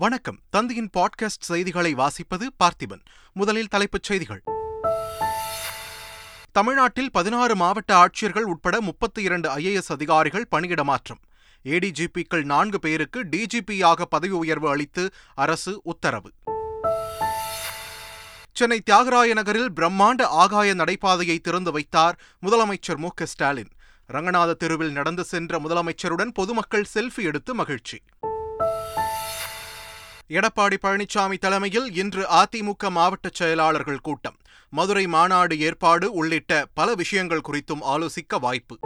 வணக்கம். தந்தையின் பாட்காஸ்ட் செய்திகளை வாசிப்பது பார்த்திபன். முதலில் தலைப்புச் செய்திகள். தமிழ்நாட்டில் பதினாறு மாவட்ட ஆட்சியர்கள் உட்பட முப்பத்தி இரண்டு ஐஏஎஸ் அதிகாரிகள் பணியிட மாற்றம். ஏடிஜிபிக்கள் நான்கு பேருக்கு டிஜிபியாக பதவி உயர்வு அளித்து அரசு உத்தரவு. சென்னை தியாகராய நகரில் பிரம்மாண்ட ஆகாய நடைபாதையை திறந்து வைத்தார் முதலமைச்சர் மு க ஸ்டாலின். ரங்கநாத தெருவில் நடந்து சென்ற முதலமைச்சருடன் பொதுமக்கள் செல்ஃபி எடுத்து மகிழ்ச்சி. எடப்பாடி பழனிசாமி தலைமையில் இன்று அதிமுக மாவட்ட செயலாளர்கள் கூட்டம். மதுரை மாநாடு ஏற்பாடு உள்ளிட்ட பல விஷயங்கள் குறித்தும் ஆலோசிக்க வாய்ப்பு.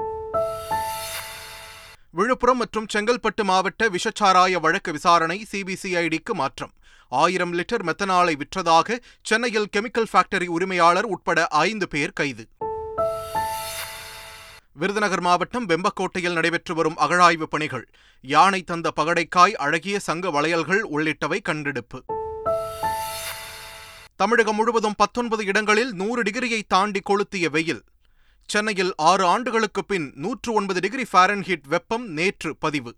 விழுப்புரம் மற்றும் செங்கல்பட்டு மாவட்ட விஷச்சாராய வழக்கு விசாரணை சிபிசிஐடிக்கு மாற்றம். ஆயிரம் லிட்டர் மெத்தனாலை விற்றதாக சென்னையில் கெமிக்கல் ஃபேக்டரி உரிமையாளர் உட்பட ஐந்து பேர் கைது. விருதுநகர் மாவட்டம் வெம்பக்கோட்டையில் நடைபெற்று வரும் அகழாய்வு பணிகள் யானை தந்த பகடைக்காய் அழகிய சங்க வளையல்கள் உள்ளிட்டவை கண்டெடுப்பு. தமிழகம் முழுவதும் பத்தொன்பது இடங்களில் நூறு டிகிரியை தாண்டி கொளுத்திய வெயில். சென்னையில் ஆறு ஆண்டுகளுக்கு பின் நூற்று ஒன்பது டிகிரி ஃபாரன்ஹீட் வெப்பம் நேற்று பதிவு.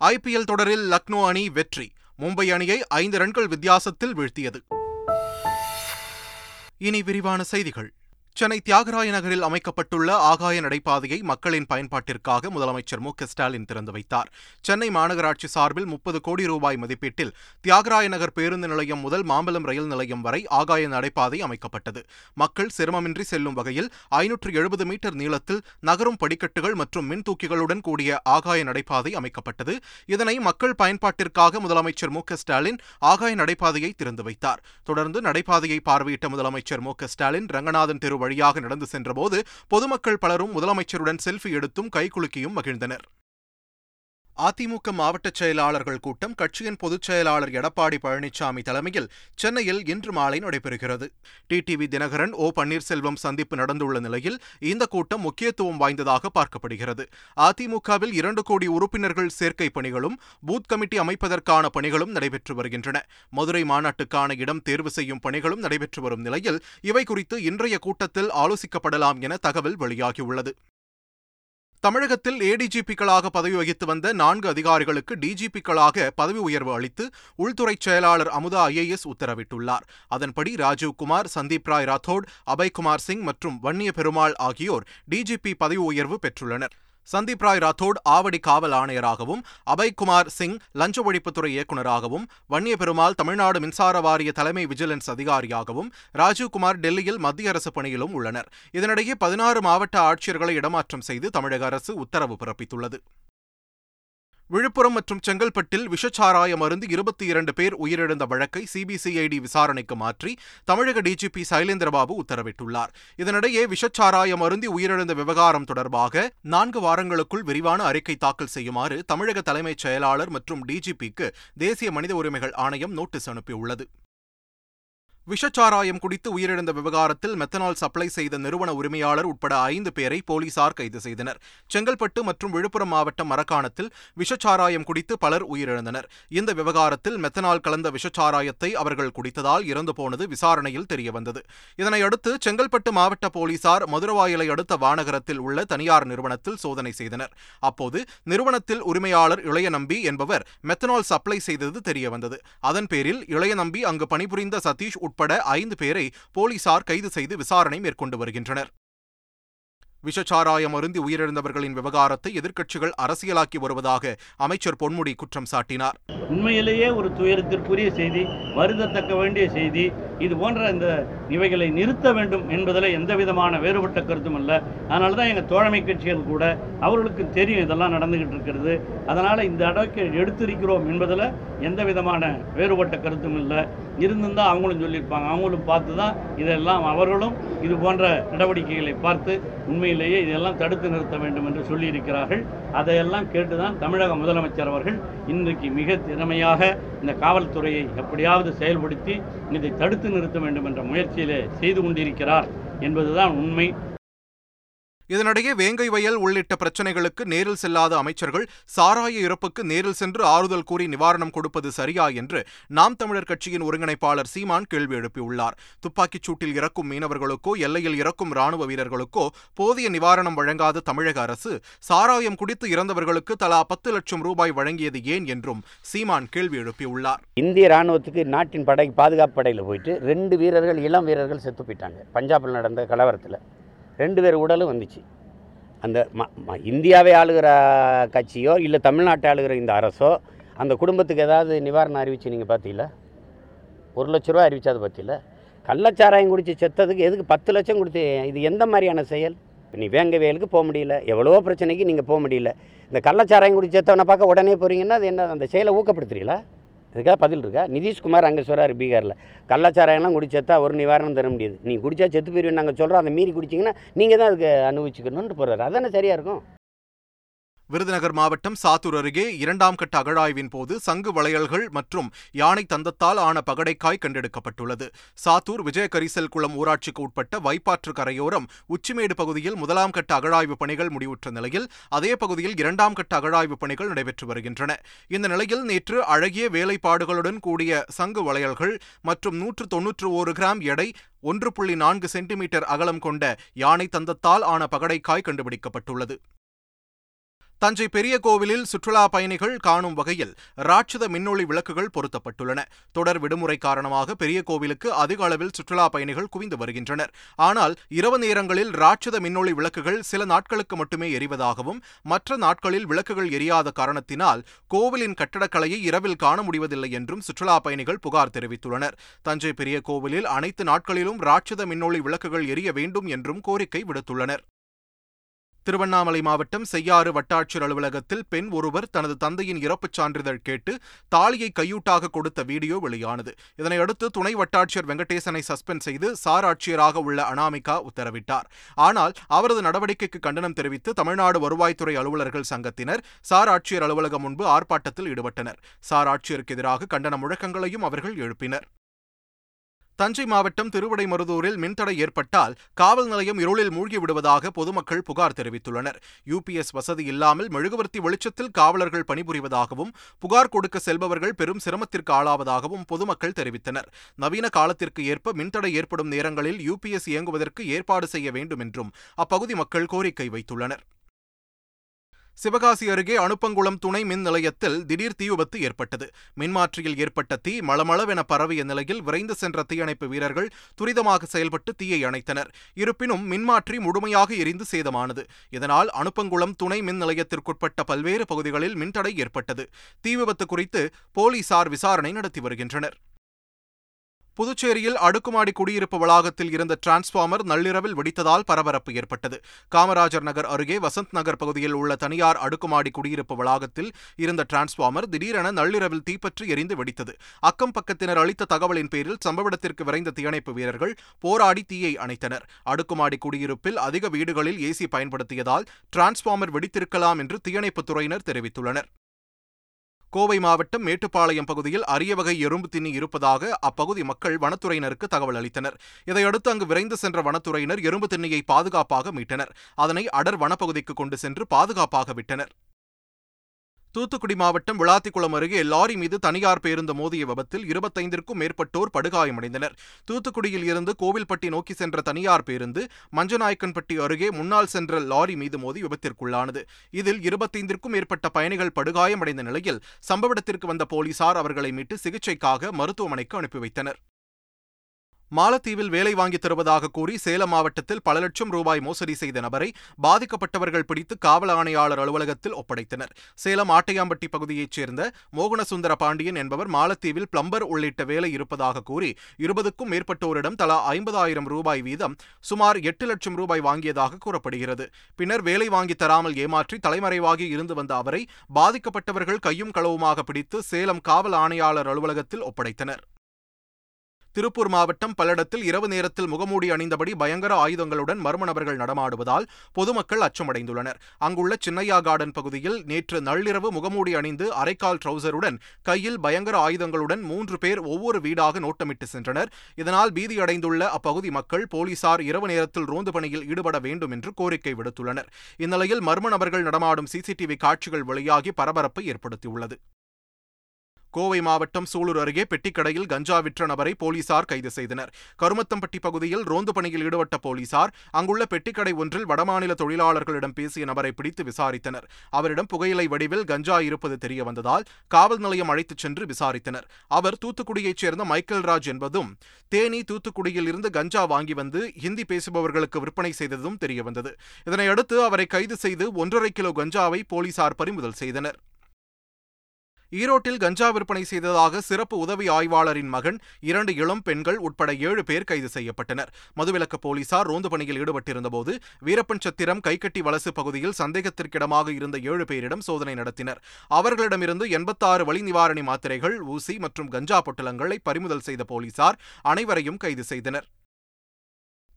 ஐபிஎல் தொடரில் லக்னோ அணி வெற்றி மும்பை அணியை ஐந்து ரன்கள் வித்தியாசத்தில் வீழ்த்தியது. இனி விரிவான செய்திகள். சென்னை தியாகராய நகரில் அமைக்கப்பட்டுள்ள ஆகாய நடைபாதையை மக்களின் பயன்பாட்டிற்காக முதலமைச்சர் மு ஸ்டாலின் திறந்து வைத்தார். சென்னை மாநகராட்சி சார்பில் முப்பது கோடி ரூபாய் மதிப்பீட்டில் தியாகராய நகர் பேருந்து நிலையம் முதல் மாம்பலம் ரயில் நிலையம் வரை ஆகாய நடைபாதை அமைக்கப்பட்டது. மக்கள் சிரமமின்றி செல்லும் வகையில் ஐநூற்று எழுபது மீட்டர் நீளத்தில் நகரும் படிக்கட்டுகள் மற்றும் மின்தூக்கிகளுடன் கூடிய ஆகாய நடைபாதை அமைக்கப்பட்டது. இதனை மக்கள் பயன்பாட்டிற்காக முதலமைச்சர் மு ஸ்டாலின் ஆகாய நடைபாதையை திறந்து வைத்தார். தொடர்ந்து நடைபாதையை பார்வையிட்ட முதலமைச்சர் மு ஸ்டாலின் ரங்கநாதன் தெரு வழியாக நடந்து சென்றபோது பொதுமக்கள் பலரும் முதலமைச்சருடன் செல்ஃபி எடுத்தும் கைகுலுக்கியும் மகிழ்ந்தனர். அதிமுக மாவட்ட செயலாளர்கள் கூட்டம் கட்சியின் பொதுச் செயலாளர் எடப்பாடி பழனிசாமி தலைமையில் சென்னையில் இன்று மாலை நடைபெறுகிறது. டிடிவி தினகரன் ஓ பன்னீர்செல்வம் சந்திப்பு நடந்துள்ள நிலையில் இந்த கூட்டம் முக்கியத்துவம் வாய்ந்ததாக பார்க்கப்படுகிறது. அதிமுகவில் இரண்டு கோடி உறுப்பினர்கள் சேர்க்கை பணிகளும் பூத் கமிட்டி அமைப்பதற்கான பணிகளும் நடைபெற்று வருகின்றன. மதுரை மாநாட்டுக்கான இடம் தேர்வு செய்யும் பணிகளும் நடைபெற்று வரும் நிலையில் இவை குறித்து இன்றைய கூட்டத்தில் ஆலோசிக்கப்படலாம் என தகவல் வெளியாகியுள்ளது. தமிழகத்தில் ஏடிஜிபிக்களாக பதவி வகித்து வந்த நான்கு அதிகாரிகளுக்கு டிஜிபிக்களாக பதவி உயர்வு அளித்து உள்துறை செயலாளர் அமுதா ஐஏஎஸ் உத்தரவிட்டுள்ளார். அதன்படி ராஜீவ்குமார் சந்தீப் ராய் ராத்தோட் அபய்குமார் சிங் மற்றும் வன்னிய பெருமாள் ஆகியோர் டிஜிபி பதவி உயர்வு பெற்றுள்ளனர். சந்தீப் ராய் ராத்தோட் ஆவடி காவல் ஆணையராகவும் அபய்குமார் சிங் லஞ்ச ஒழிப்புத்துறை இயக்குநராகவும் வன்னிய பெருமாள் தமிழ்நாடு மின்சார வாரிய தலைமை விஜிலன்ஸ் அதிகாரியாகவும் ராஜீவ்குமார் டெல்லியில் மத்திய அரசு பணியிலும் உள்ளனர். இதனிடையே பதினாறு மாவட்ட ஆட்சியர்களை இடமாற்றம் செய்து தமிழக அரசு உத்தரவு பிறப்பித்துள்ளது. விழுப்புரம் மற்றும் செங்கல்பட்டில் விஷச்சாராய மருந்து இருபத்தி இரண்டு பேர் உயிரிழந்த வழக்கை சிபிசிஐடி விசாரணைக்கு மாற்றி தமிழக டிஜிபி சைலேந்திரபாபு உத்தரவிட்டுள்ளார். இதனிடையே விஷச்சாராய மருந்தி உயிரிழந்த விவகாரம் தொடர்பாக நான்கு வாரங்களுக்குள் விரிவான அறிக்கை தாக்கல் செய்யுமாறு தமிழக தலைமைச் செயலாளர் மற்றும் டிஜிபிக்கு தேசிய மனித உரிமைகள் ஆணையம் நோட்டீஸ் அனுப்பியுள்ளது. விஷச்சாராயம் குடித்து உயிரிழந்த விவகாரத்தில் மெத்தனால் சப்ளை செய்த நிறுவன உரிமையாளர் உட்பட ஐந்து பேரை போலீசார் கைது செய்தனர். செங்கல்பட்டு மற்றும் விழுப்புரம் மாவட்டம் மரக்காணத்தில் விஷச்சாராயம் குடித்து பலர் உயிரிழந்தனர். இந்த விவகாரத்தில் மெத்தனால் கலந்த விஷச்சாராயத்தை அவர்கள் குடித்ததால் இறந்து போனது விசாரணையில் தெரியவந்தது. இதனையடுத்து செங்கல்பட்டு மாவட்ட போலீசார் மதுரவாயலை அடுத்த வானகரத்தில் உள்ள தனியார் நிறுவனத்தில் சோதனை செய்தனர். அப்போது நிறுவனத்தில் உரிமையாளர் இளையநம்பி என்பவர் மெத்தனால் சப்ளை செய்தது தெரியவந்தது. அதன் பேரில் இளையநம்பி அங்கு பணிபுரிந்த சதீஷ் உட்பட ஐந்து பேரை போலீசார் கைது செய்து விசாரணை மேற்கொண்டு வருகின்றனர். விஷச்சாராயம் அருந்தி உயிரிழந்தவர்களின் விவகாரத்தை எதிர்க்கட்சிகள் அரசியலாக்கி வருவதாக அமைச்சர் பொன்முடி குற்றம் சாட்டினார். உண்மையிலேயே ஒரு துயரத்திற்குரிய செய்தி வருந்தத்தக்க வேண்டிய செய்தி இது போன்ற இந்த இவைகளை நிறுத்த வேண்டும் என்பதில் எந்த விதமான வேறுபட்ட கருத்தும் இல்லை. அதனால தான் எங்கள் தோழமை கட்சிகள் கூட அவர்களுக்கு தெரியும் இதெல்லாம் நடந்துக்கிட்டு இருக்கிறது. அதனால் இந்த அடவைக்கை எடுத்திருக்கிறோம் என்பதில் எந்த விதமான வேறுபட்ட கருத்தும் இல்லை. இருந்திருந்தால் அவங்களும் சொல்லியிருப்பாங்க. அவங்களும் பார்த்து தான் இதெல்லாம் அவர்களும் இது போன்ற நடவடிக்கைகளை பார்த்து உண்மையிலேயே இதெல்லாம் தடுத்து நிறுத்த வேண்டும் என்று சொல்லியிருக்கிறார்கள். அதையெல்லாம் கேட்டுதான் தமிழக முதலமைச்சர் அவர்கள் இன்றைக்கு மிக திறமையாக இந்த காவல்துறையை எப்படியாவது செயல்படுத்தி இதை தடுத்து நிறுத்த வேண்டும் என்ற முயற்சியிலே செய்து கொண்டிருக்கிறார் என்பதுதான் உண்மை. இதனிடையே வேங்கை வயல் உள்ளிட்ட பிரச்சனைகளுக்கு நேரில் செல்லாத அமைச்சர்கள் சாராய இறப்புக்கு நேரில் சென்று ஆறுதல் கூறி நிவாரணம் கொடுப்பது சரியா என்று நாம் தமிழர் கட்சியின் ஒருங்கிணைப்பாளர் சீமான் கேள்வி எழுப்பியுள்ளார். துப்பாக்கிச் சூட்டில் இறக்கும் மீனவர்களுக்கோ எல்லையில் இறக்கும் ராணுவ வீரர்களுக்கோ போதிய நிவாரணம் வழங்காத தமிழக அரசு சாராயம் குடித்து இறந்தவர்களுக்கு தலா பத்து லட்சம் ரூபாய் வழங்கியது ஏன் என்றும் சீமான் கேள்வி எழுப்பியுள்ளார். இந்திய ராணுவத்துக்கு நாட்டின் படை பாதுகாப்பு படையில் போயிட்டு ரெண்டு வீரர்கள் இளம் வீரர்கள் செத்து போயிட்டாங்க. பஞ்சாபில் நடந்த கலவரத்தில். ரெண்டு பேர் உடலும் வந்துச்சு. அந்த ம இந்தியாவை ஆளுகிற கட்சியோ இல்லை தமிழ்நாட்டை ஆளுகிற இந்த அரசோ அந்த குடும்பத்துக்கு ஏதாவது நிவாரணம் அறிவிச்சு நீங்கள் பார்த்தீங்களா ஒரு லட்ச ரூபா அறிவிச்சது பற்றியில கள்ளச்சாராயம் குடித்து செத்ததுக்கு எதுக்கு பத்து லட்சம் கொடுத்து இது எந்த மாதிரியான செயல்? நீ வேங்க வேலுக்கு போக முடியல எவ்வளவோ பிரச்சனைக்கு நீங்கள் போக முடியல. இந்த கள்ளச்சாராயம் குடிச்சத்தவனை பார்க்க உடனே போகிறீங்கன்னா அது என்ன அந்த செயலை ஊக்கப்படுத்துறீங்களா? இதுக்காக பதில் இருக்கா? நிதிஷ்குமார் அங்கே சொல்கிறார் பீகாரில். கள்ளச்சாராயம்லாம் குடிச்சா ஒரு நிவாரணம் தர முடியாது. நீ குடித்தா செத்து போயிருவேன் நாங்கள் சொல்கிறோம் அதை மீறி குடிச்சிங்கன்னா நீங்கள் தான் அதுக்கு அனுபவிச்சுக்கணுன்ட்டு போகிறாரு அதானே சரியாக இருக்கும்? விருதுநகர் மாவட்டம் சாத்தூர் அருகே இரண்டாம் கட்ட அகழாய்வின் போது சங்கு வளையல்கள் மற்றும் யானை தந்தத்தால் ஆன பகடைக்காய் கண்டெடுக்கப்பட்டுள்ளது. சாத்தூர் விஜயகரிசல் குளம் ஊராட்சிக்கு உட்பட்ட வைப்பாற்று கரையோரம் உச்சிமேடு பகுதியில் முதலாம் கட்ட அகழாய்வு பணிகள் முடிவுற்ற நிலையில் அதே பகுதியில் இரண்டாம் கட்ட அகழாய்வு பணிகள் நடைபெற்று வருகின்றன. இந்த நிலையில் நேற்று அழகிய வேலைப்பாடுகளுடன் கூடிய சங்கு வளையல்கள் மற்றும் நூற்று தொன்னூற்று ஒரு கிராம் எடை ஒன்று புள்ளி நான்கு சென்டிமீட்டர் அகலம் கொண்ட யானை தந்தத்தால் ஆன பகடைக்காய் கண்டுபிடிக்கப்பட்டுள்ளது. தஞ்சை பெரிய கோவிலில் சுற்றுலா பயணிகள் காணும் வகையில் ராட்சத மின்னொளி விளக்குகள் பொருத்தப்பட்டுள்ளன. தொடர் விடுமுறை காரணமாக பெரிய கோவிலுக்கு அதிக அளவில் சுற்றுலா பயணிகள் குவிந்து வருகின்றனர். ஆனால் இரவு நேரங்களில் ராட்சத மின்னொளி விளக்குகள் சில நாட்களுக்கு மட்டுமே எரிவதாகவும் மற்ற நாட்களில் விளக்குகள் எரியாத காரணத்தினால் கோவிலின் கட்டடக்கலையை இரவில் காண முடிவதில்லை என்றும் சுற்றுலா பயணிகள் புகார் தெரிவித்துள்ளனர். தஞ்சை பெரிய கோவிலில் அனைத்து நாட்களிலும் ராட்சத மின்னொளி விளக்குகள் எரிய வேண்டும் என்றும் கோரிக்கை விடுத்துள்ளனர். திருவண்ணாமலை மாவட்டம் செய்யாறு வட்டாட்சியர் அலுவலகத்தில் பெண் ஒருவர் தனது தந்தையின் இறப்புச் சான்றிதழ் கேட்டு தாலியை கையூட்டாக கொடுத்த வீடியோ வெளியானது. இதனையடுத்து துணை வட்டாட்சியர் வெங்கடேசனை சஸ்பெண்ட் செய்து சார் ஆட்சியராக உள்ள அனாமிகா உத்தரவிட்டார். ஆனால் அவரது நடவடிக்கைக்கு கண்டனம் தெரிவித்து தமிழ்நாடு வருவாய்த்துறை அலுவலர்கள் சங்கத்தினர் சார் ஆட்சியர் அலுவலகம் முன்பு ஆர்ப்பாட்டத்தில் ஈடுபட்டனர். சார் ஆட்சியருக்கு எதிராக கண்டன முழக்கங்களையும் அவர்கள் எழுப்பினர். தஞ்சை மாவட்டம் திருவிடைமருதூரில் மின்தடை ஏற்பட்டால் காவல் நிலையம் இருளில் மூழ்கிவிடுவதாக பொதுமக்கள் புகார் தெரிவித்துள்ளனர். யூபிஎஸ் வசதி இல்லாமல் மெழுகுவர்த்தி வெளிச்சத்தில் காவலர்கள் பணிபுரிவதாகவும் புகார் கொடுக்க செல்பவர்கள் பெரும் சிரமத்திற்கு ஆளாவதாகவும் பொதுமக்கள் தெரிவித்தனர். நவீன காலத்திற்கு ஏற்ப மின்தடை ஏற்படும் நேரங்களில் யூபிஎஸ் இயங்குவதற்கு ஏற்பாடு செய்ய வேண்டும் என்றும் அப்பகுதி மக்கள் கோரிக்கை வைத்துள்ளனர். சிவகாசி அருகே அனுப்பங்குளம் துணை மின் நிலையத்தில் திடீர் தீ விபத்து ஏற்பட்டது. மின்மாற்றியில் ஏற்பட்ட தீ மளமளவென பரவிய நிலையில் விரைந்து சென்ற தீயணைப்பு வீரர்கள் துரிதமாக செயல்பட்டு தீயை அணைத்தனர். இருப்பினும் மின்மாற்றி முழுமையாக எரிந்து சேதமானது. இதனால் அனுப்பங்குளம் துணை மின் நிலையத்திற்குட்பட்ட பல்வேறு பகுதிகளில் மின்தடை ஏற்பட்டது. தீ விபத்து குறித்து போலீசார் விசாரணை நடத்தி வருகின்றனர். புதுச்சேரியில் அடுக்குமாடி குடியிருப்பு வளாகத்தில் இருந்த டிரான்ஸ்பார்மர் நள்ளிரவில் வெடித்ததால் பரபரப்பு ஏற்பட்டது. காமராஜர் நகர் அருகே வசந்த் நகர் பகுதியில் உள்ள தனியார் அடுக்குமாடி குடியிருப்பு வளாகத்தில் இருந்த டிரான்ஸ்பார்மர் திடீரென நள்ளிரவில் தீப்பற்றி எரிந்து வெடித்தது. அக்கம் பக்கத்தினர் அளித்த தகவலின் பேரில் சம்பவ இடத்திற்கு விரைந்த தீயணைப்பு வீரர்கள் போராடி தீயை அணைத்தனர். அடுக்குமாடி குடியிருப்பில் அதிக வீடுகளில் ஏசி பயன்படுத்தியதால் டிரான்ஸ்பார்மர் வெடித்திருக்கலாம் என்று தீயணைப்புத் துறையினர் தெரிவித்துள்ளனர். கோவை மாவட்டம் மேட்டுப்பாளையம் பகுதியில் அரிய வகை எறும்பு தின்னி இருப்பதாக அப்பகுதி மக்கள் வனத்துறையினருக்கு தகவல் அளித்தனர். இதையடுத்து அங்கு விரைந்து சென்ற வனத்துறையினர் எறும்பு திண்ணியை பாதுகாப்பாக மீட்டனர். அதனை அடர் வனப்பகுதிக்கு கொண்டு சென்று பாதுகாப்பாக விட்டனர். தூத்துக்குடி மாவட்டம் விளாத்திக்குளம் அருகே லாரி மீது தனியார் பேருந்து மோதிய விபத்தில் இருபத்தைந்திற்கும் மேற்பட்டோர் படுகாயமடைந்தனர். தூத்துக்குடியில் இருந்து கோவில்பட்டி நோக்கி சென்ற தனியார் பேருந்து மஞ்சநாயக்கன்பட்டி அருகே முன்னால் சென்ற லாரி மீது மோதி விபத்திற்குள்ளானது. இதில் இருபத்தைந்திற்கும் மேற்பட்ட பயணிகள் படுகாயமடைந்த நிலையில் சம்பவ இடத்திற்கு வந்த போலீசார் அவர்களை மீட்டு சிகிச்சைக்காக மருத்துவமனைக்கு அனுப்பி வைத்தனர். மாலத்தீவில் வேலை வாங்கித் தருவதாக கூறி சேலம் மாவட்டத்தில் பல லட்சம் ரூபாய் மோசடி செய்த நபரை பாதிக்கப்பட்டவர்கள் பிடித்து காவல் ஆணையாளர் அலுவலகத்தில் ஒப்படைத்தனர். சேலம் ஆட்டையாம்பட்டி பகுதியைச் சேர்ந்த மோகனசுந்தர பாண்டியன் என்பவர் மாலத்தீவில் பிளம்பர் உள்ளிட்ட வேலை இருப்பதாக கூறி இருபதுக்கும் மேற்பட்டோரிடம் தலா ஐம்பதாயிரம் ரூபாய் வீதம் சுமார் எட்டு லட்சம் ரூபாய் வாங்கியதாக கூறப்படுகிறது. பின்னர் வேலை வாங்கி தராமல் ஏமாற்றி தலைமறைவாகி இருந்து வந்த அவரை பாதிக்கப்பட்டவர்கள் கையும் களவுமாக பிடித்து சேலம் காவல் ஆணையாளர் அலுவலகத்தில் ஒப்படைத்தனர். திருப்பூர் மாவட்டம் பல்லடத்தில் இரவு நேரத்தில் முகமூடி அணிந்தபடி பயங்கர ஆயுதங்களுடன் மர்ம நபர்கள் நடமாடுவதால் பொதுமக்கள் அச்சமடைந்துள்ளனர். அங்குள்ள சின்னையா கார்டன் பகுதியில் நேற்று நள்ளிரவு முகமூடி அணிந்து அரைக்கால் ட்ரவுசருடன் கையில் பயங்கர ஆயுதங்களுடன் மூன்று பேர் ஒவ்வொரு வீடாக நோட்டமிட்டு சென்றனர். இதனால் பீதியடைந்துள்ள அப்பகுதி மக்கள் போலீசார் இரவு நேரத்தில் ரோந்து பணியில் ஈடுபட வேண்டும் என்று கோரிக்கை விடுத்துள்ளனர். இந்நிலையில் மர்ம நபர்கள் நடமாடும் சிசிடிவி காட்சிகள் வெளியாகி பரபரப்பை ஏற்படுத்தியுள்ளது. கோவை மாவட்டம் சூலூர் அருகே பெட்டிக்கடையில் கஞ்சா விற்ற நபரை போலீசார் கைது செய்தனர். கருமத்தம்பட்டி பகுதியில் ரோந்து பணியில் ஈடுபட்ட போலீசார் அங்குள்ள பெட்டிக்கடை ஒன்றில் வடமாநில தொழிலாளர்களிடம் பேசிய நபரை பிடித்து விசாரித்தனர். அவரிடம் புகையிலை வடிவில் கஞ்சா இருப்பது தெரிய வந்ததால் காவல் நிலையம் அழைத்துச் சென்று விசாரித்தனர். அவர் தூத்துக்குடியைச் சேர்ந்த மைக்கேல் ராஜ் என்பதும் தேனி தூத்துக்குடியில் இருந்து கஞ்சா வாங்கி வந்து ஹிந்தி பேசுபவர்களுக்கு விற்பனை செய்ததும் தெரியவந்தது இதனையடுத்து அவரை கைது செய்து ஒன்றரை கிலோ கஞ்சாவை போலீசார் பறிமுதல் செய்தனர். ஈரோட்டில் கஞ்சா விற்பனை செய்ததாக சிறப்பு உதவி ஆய்வாளரின் மகன் இரண்டு இளம் பெண்கள் உட்பட ஏழு பேர் கைது செய்யப்பட்டனர். மதுவிலக்கு போலீசார் ரோந்து பணியில் ஈடுபட்டிருந்தபோது வீரப்பன் சத்திரம் கைக்கட்டி வலசு பகுதியில் சந்தேகத்திற்கிடமாக இருந்த ஏழு பேரிடம் சோதனை நடத்தினர். அவர்களிடமிருந்து எண்பத்தாறு வழி நிவாரணி மாத்திரைகள் ஊசி மற்றும் கஞ்சா பொட்டலங்களை பறிமுதல் செய்த போலீசார் அனைவரையும் கைது செய்தனர்.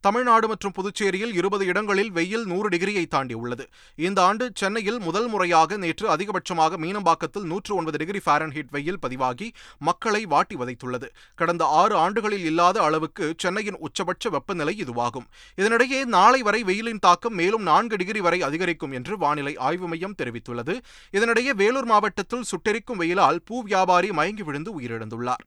தமிழ்நாடு மற்றும் புதுச்சேரியில் இருபது இடங்களில் வெயில் நூறு டிகிரியை தாண்டியுள்ளது. இந்த ஆண்டு சென்னையில் முதல் முறையாக நேற்று அதிகபட்சமாக மீனம்பாக்கத்தில் நூற்று ஒன்பது டிகிரி ஃபாரன்ஹீட் வெயில் பதிவாகி மக்களை வாட்டி வதைத்துள்ளது. கடந்த ஆறு ஆண்டுகளில் இல்லாத அளவுக்கு சென்னையின் உச்சபட்ச வெப்பநிலை இதுவாகும். இதனிடையே நாளை வரை வெயிலின் தாக்கம் மேலும் நான்கு டிகிரி வரை அதிகரிக்கும் என்று வானிலை ஆய்வு மையம் தெரிவித்துள்ளது. இதனிடையே வேலூர் மாவட்டத்தில் சுட்டெரிக்கும் வெயிலால் பூ வியாபாரி மயங்கி விழுந்து உயிரிழந்துள்ளார்.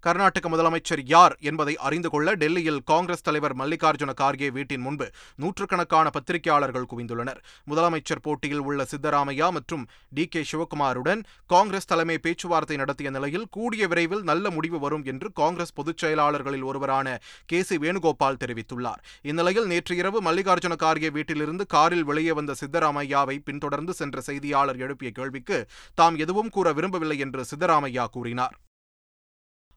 கர்நாடக முதலமைச்சர் யார் என்பதை அறிந்து கொள்ள டெல்லியில் காங்கிரஸ் தலைவர் மல்லிகார்ஜுன கார்கே வீட்டின் முன்பு நூற்றுக்கணக்கான பத்திரிகையாளர்கள் குவிந்துள்ளனர். முதலமைச்சர் போட்டியில் உள்ள சித்தராமையா மற்றும் டி கே சிவகுமாருடன் காங்கிரஸ் தலைமை பேச்சுவார்த்தை நடத்திய நிலையில் கூடிய விரைவில் நல்ல முடிவு வரும் என்று காங்கிரஸ் பொதுச் செயலாளர்களில் ஒருவரான கே சி வேணுகோபால் தெரிவித்துள்ளார். இந்நிலையில் நேற்று இரவு மல்லிகார்ஜுன கார்கே வீட்டிலிருந்து காரில் வெளியே வந்த சித்தராமையாவை பின்தொடர்ந்து சென்ற செய்தியாளர் எழுப்பிய கேள்விக்கு தாம் எதுவும் கூற விரும்பவில்லை என்று சித்தராமையா கூறினார்.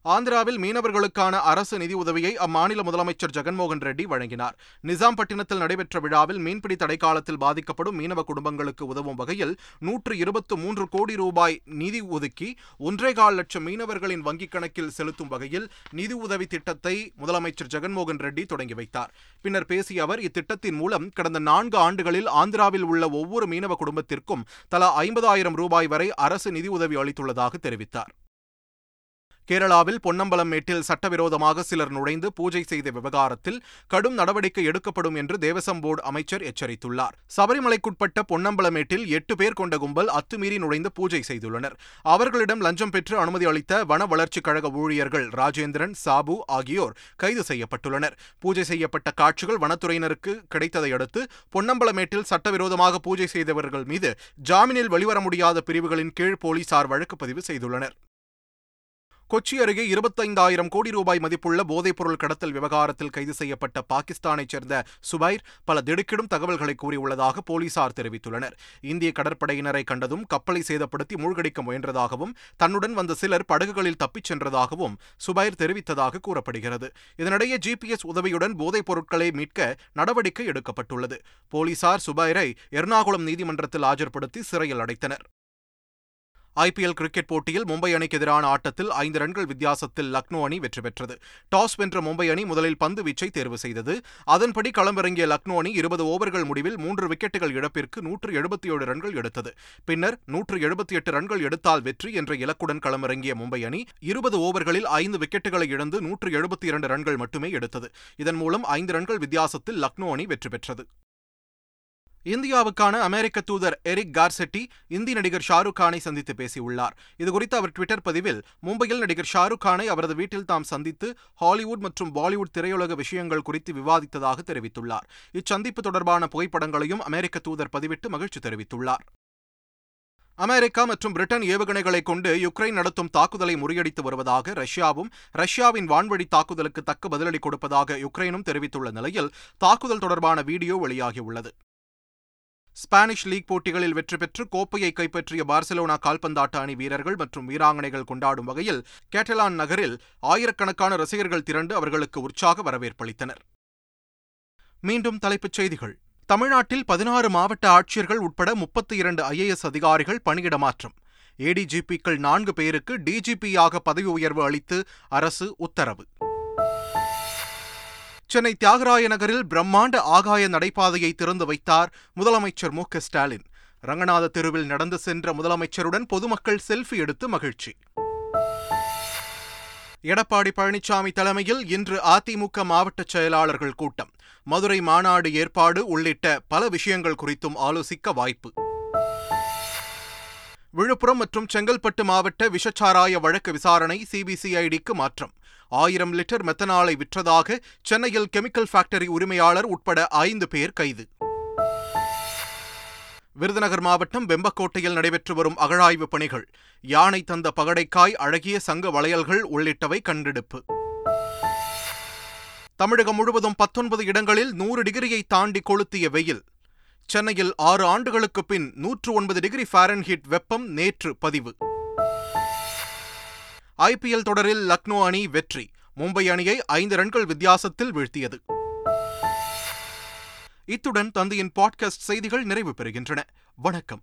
ஆந்திராவில் மீனவர்களுக்கான அரசு நிதி உதவியை அம்மாநில முதலமைச்சர் ஜெகன்மோகன் ரெட்டி வழங்கினார். நிசாம்பட்டினத்தில் நடைபெற்ற விழாவில் மீன்பிடி தடைக்காலத்தில் பாதிக்கப்படும் மீனவ குடும்பங்களுக்கு உதவும் வகையில் நூற்று இருபத்து மூன்று கோடி ரூபாய் நிதி ஒதுக்கி ஒன்றேகால் லட்சம் மீனவர்களின் வங்கிக் கணக்கில் செலுத்தும் வகையில் நிதி உதவி திட்டத்தை முதலமைச்சர் ஜெகன்மோகன் ரெட்டி தொடங்கி வைத்தார். பின்னர் பேசிய அவர் இத்திட்டத்தின் மூலம் கடந்த நான்கு ஆண்டுகளில் ஆந்திராவில் உள்ள ஒவ்வொரு மீனவ குடும்பத்திற்கும் தலா ஐம்பதாயிரம் ரூபாய் வரை அரசு நிதி உதவி அளித்துள்ளதாக தெரிவித்தார். கேரளாவில் பொன்னம்பலமேட்டில் சட்டவிரோதமாக சிலர் நுழைந்து பூஜை செய்த விவகாரத்தில் கடும் நடவடிக்கை எடுக்கப்படும் என்று தேவசம் போர்டு அமைச்சர் எச்சரித்துள்ளார். சபரிமலைக்குட்பட்ட பொன்னம்பலமேட்டில் எட்டு பேர் கொண்ட கும்பல் அத்துமீறி நுழைந்து பூஜை செய்துள்ளனர். அவர்களிடம் லஞ்சம் பெற்று அனுமதி அளித்த வன வளர்ச்சிக் கழக ஊழியர்கள் ராஜேந்திரன் சாபு ஆகியோர் கைது செய்யப்பட்டுள்ளனர். பூஜை செய்யப்பட்ட காட்சிகள் வனத்துறையினருக்கு கிடைத்ததை அடுத்து பொன்னம்பலமேட்டில் சட்டவிரோதமாக பூஜை செய்தவர்கள் மீது ஜாமீனில் வெளிவர முடியாத பிரிவுகளின் கீழ் போலீசார் வழக்கு பதிவு செய்துள்ளனர். கொச்சி அருகே இருபத்தைந்தாயிரம் கோடி ரூபாய் மதிப்புள்ள போதைப்பொருள் கடத்தல் விவகாரத்தில் கைது செய்யப்பட்ட பாகிஸ்தானைச் சேர்ந்த சுபைர் பல திடுக்கிடும் தகவல்களை கூறியுள்ளதாக போலீசார் தெரிவித்துள்ளனர். இந்திய கடற்படையினரை கண்டதும் கப்பலை சேதப்படுத்தி மூழ்கடிக்க முயன்றதாகவும் தன்னுடன் வந்த சிலர் படகுகளில் தப்பிச் சென்றதாகவும் சுபைர் தெரிவித்ததாக கூறப்படுகிறது. இதனிடையே ஜிபிஎஸ் உதவியுடன் போதைப் பொருட்களை மீட்க நடவடிக்கை எடுக்கப்பட்டுள்ளது. போலீசார் சுபைரை எர்ணாகுளம் நீதிமன்றத்தில் ஆஜர்படுத்தி சிறையில் அடைத்தனர். ஐபிஎல் கிரிக்கெட் போட்டியில் மும்பை அணிக்கு எதிரான ஆட்டத்தில் ஐந்து ரன்கள் வித்தியாசத்தில் லக்னோ அணி வெற்றி பெற்றது. டாஸ் வென்ற மும்பை அணி முதலில் பந்து வீச்சை தேர்வு செய்தது. அதன்படி களமிறங்கிய லக்னோ அணி இருபது ஓவர்கள் முடிவில் மூன்று விக்கெட்டுகள் இழப்பிற்கு நூற்று எழுபத்தி ஏழு ரன்கள் எடுத்தது. பின்னர் நூற்று எழுபத்தி எட்டு ரன்கள் எடுத்தால் வெற்றி என்ற இலக்குடன் களமிறங்கிய மும்பை அணி இருபது ஓவர்களில் ஐந்து விக்கெட்டுகளை இழந்து நூற்று எழுபத்தி இரண்டு ரன்கள் மட்டுமே எடுத்தது. இதன் மூலம் ஐந்து ரன்கள் வித்தியாசத்தில் லக்னோ அணி வெற்றி பெற்றது. இந்தியாவுக்கான அமெரிக்க தூதர் எரிக் கார்செட்டி இந்தி நடிகர் ஷாருக் கானை சந்தித்து பேசியுள்ளார். இதுகுறித்து அவர் ட்விட்டர் பதிவில் மும்பையில் நடிகர் ஷாருக் கானை அவரது வீட்டில் தாம் சந்தித்து ஹாலிவுட் மற்றும் பாலிவுட் திரையுலக விஷயங்கள் குறித்து விவாதித்ததாக தெரிவித்துள்ளார். இச்சந்திப்பு தொடர்பான புகைப்படங்களையும் அமெரிக்க தூதர் பதிவிட்டு மகிழ்ச்சி தெரிவித்துள்ளார். அமெரிக்கா மற்றும் பிரிட்டன் ஏவுகணைகளை கொண்டு யுக்ரைன் நடத்தும் தாக்குதலை முறியடித்து வருவதாக ரஷ்யாவும் ரஷ்யாவின் வான்வழி தாக்குதலுக்கு தக்க பதிலடி கொடுப்பதாக யுக்ரைனும் தெரிவித்துள்ள நிலையில் தாக்குதல் தொடர்பான வீடியோ வெளியாகியுள்ளது. ஸ்பானிஷ் லீக் போட்டிகளில் வெற்றி பெற்று கோப்பையை கைப்பற்றிய பார்சிலோனா கால்பந்தாட்ட அணி வீரர்கள் மற்றும் வீராங்கனைகள் கொண்டாடும் வகையில் கேட்டலான் நகரில் ஆயிரக்கணக்கான ரசிகர்கள் திரண்டு அவர்களுக்கு உற்சாக வரவேற்பளித்தனர் மீண்டும் தலைப்புச் செய்திகள். தமிழ்நாட்டில் பதினாறு மாவட்ட ஆட்சியர்கள் உட்பட முப்பத்தி இரண்டு ஐஏஎஸ் அதிகாரிகள் பணியிட மாற்றம். ஏடிஜிபிக்கள் நான்கு பேருக்கு டிஜிபியாக பதவி உயர்வு அளித்து அரசு உத்தரவு. சென்னை தியாகராய நகரில் பிரம்மாண்ட ஆகாய நடைபாதையை திறந்து வைத்தார் முதலமைச்சர் மு ஸ்டாலின். ரங்கநாத தெருவில் நடந்து சென்ற முதலமைச்சருடன் பொதுமக்கள் செல்ஃபி எடுத்து மகிழ்ச்சி. எடப்பாடி பழனிசாமி தலைமையில் இன்று அதிமுக மாவட்ட செயலாளர்கள் கூட்டம். மதுரை மாநாடு ஏற்பாடு உள்ளிட்ட பல விஷயங்கள் குறித்தும் ஆலோசிக்க வாய்ப்பு. விழுப்புரம் மற்றும் செங்கல்பட்டு மாவட்ட விஷச்சாராய வழக்கு விசாரணை சிபிசிஐடிக்கு மாற்றம். ஆயிரம் லிட்டர் மெத்தனாலை விற்றதாக சென்னையில் கெமிக்கல் ஃபேக்டரி உரிமையாளர் உட்பட ஐந்து பேர் கைது. விருதுநகர் மாவட்டம் வெம்பக்கோட்டையில் நடைபெற்று வரும் அகழாய்வு பணிகள் யானை தந்த பகடைக்காய் அழகிய சங்க வளையல்கள் உள்ளிட்டவை கண்டெடுப்பு. தமிழகம் முழுவதும் பத்தொன்பது இடங்களில் நூறு டிகிரியை தாண்டி கொளுத்திய வெயில் சென்னையில் ஆறு ஆண்டுகளுக்கு பின் நூற்று ஒன்பது டிகிரி ஃபாரன்ஹீட் வெப்பம் நேற்று பதிவு. ஐபிஎல் தொடரில் லக்னோ அணி வெற்றி. மும்பை அணியை ஐந்து ரன்கள் வித்தியாசத்தில் வீழ்த்தியது. இத்துடன் தந்தையின் பாட்காஸ்ட் செய்திகள் நிறைவு பெறுகின்றன. வணக்கம்.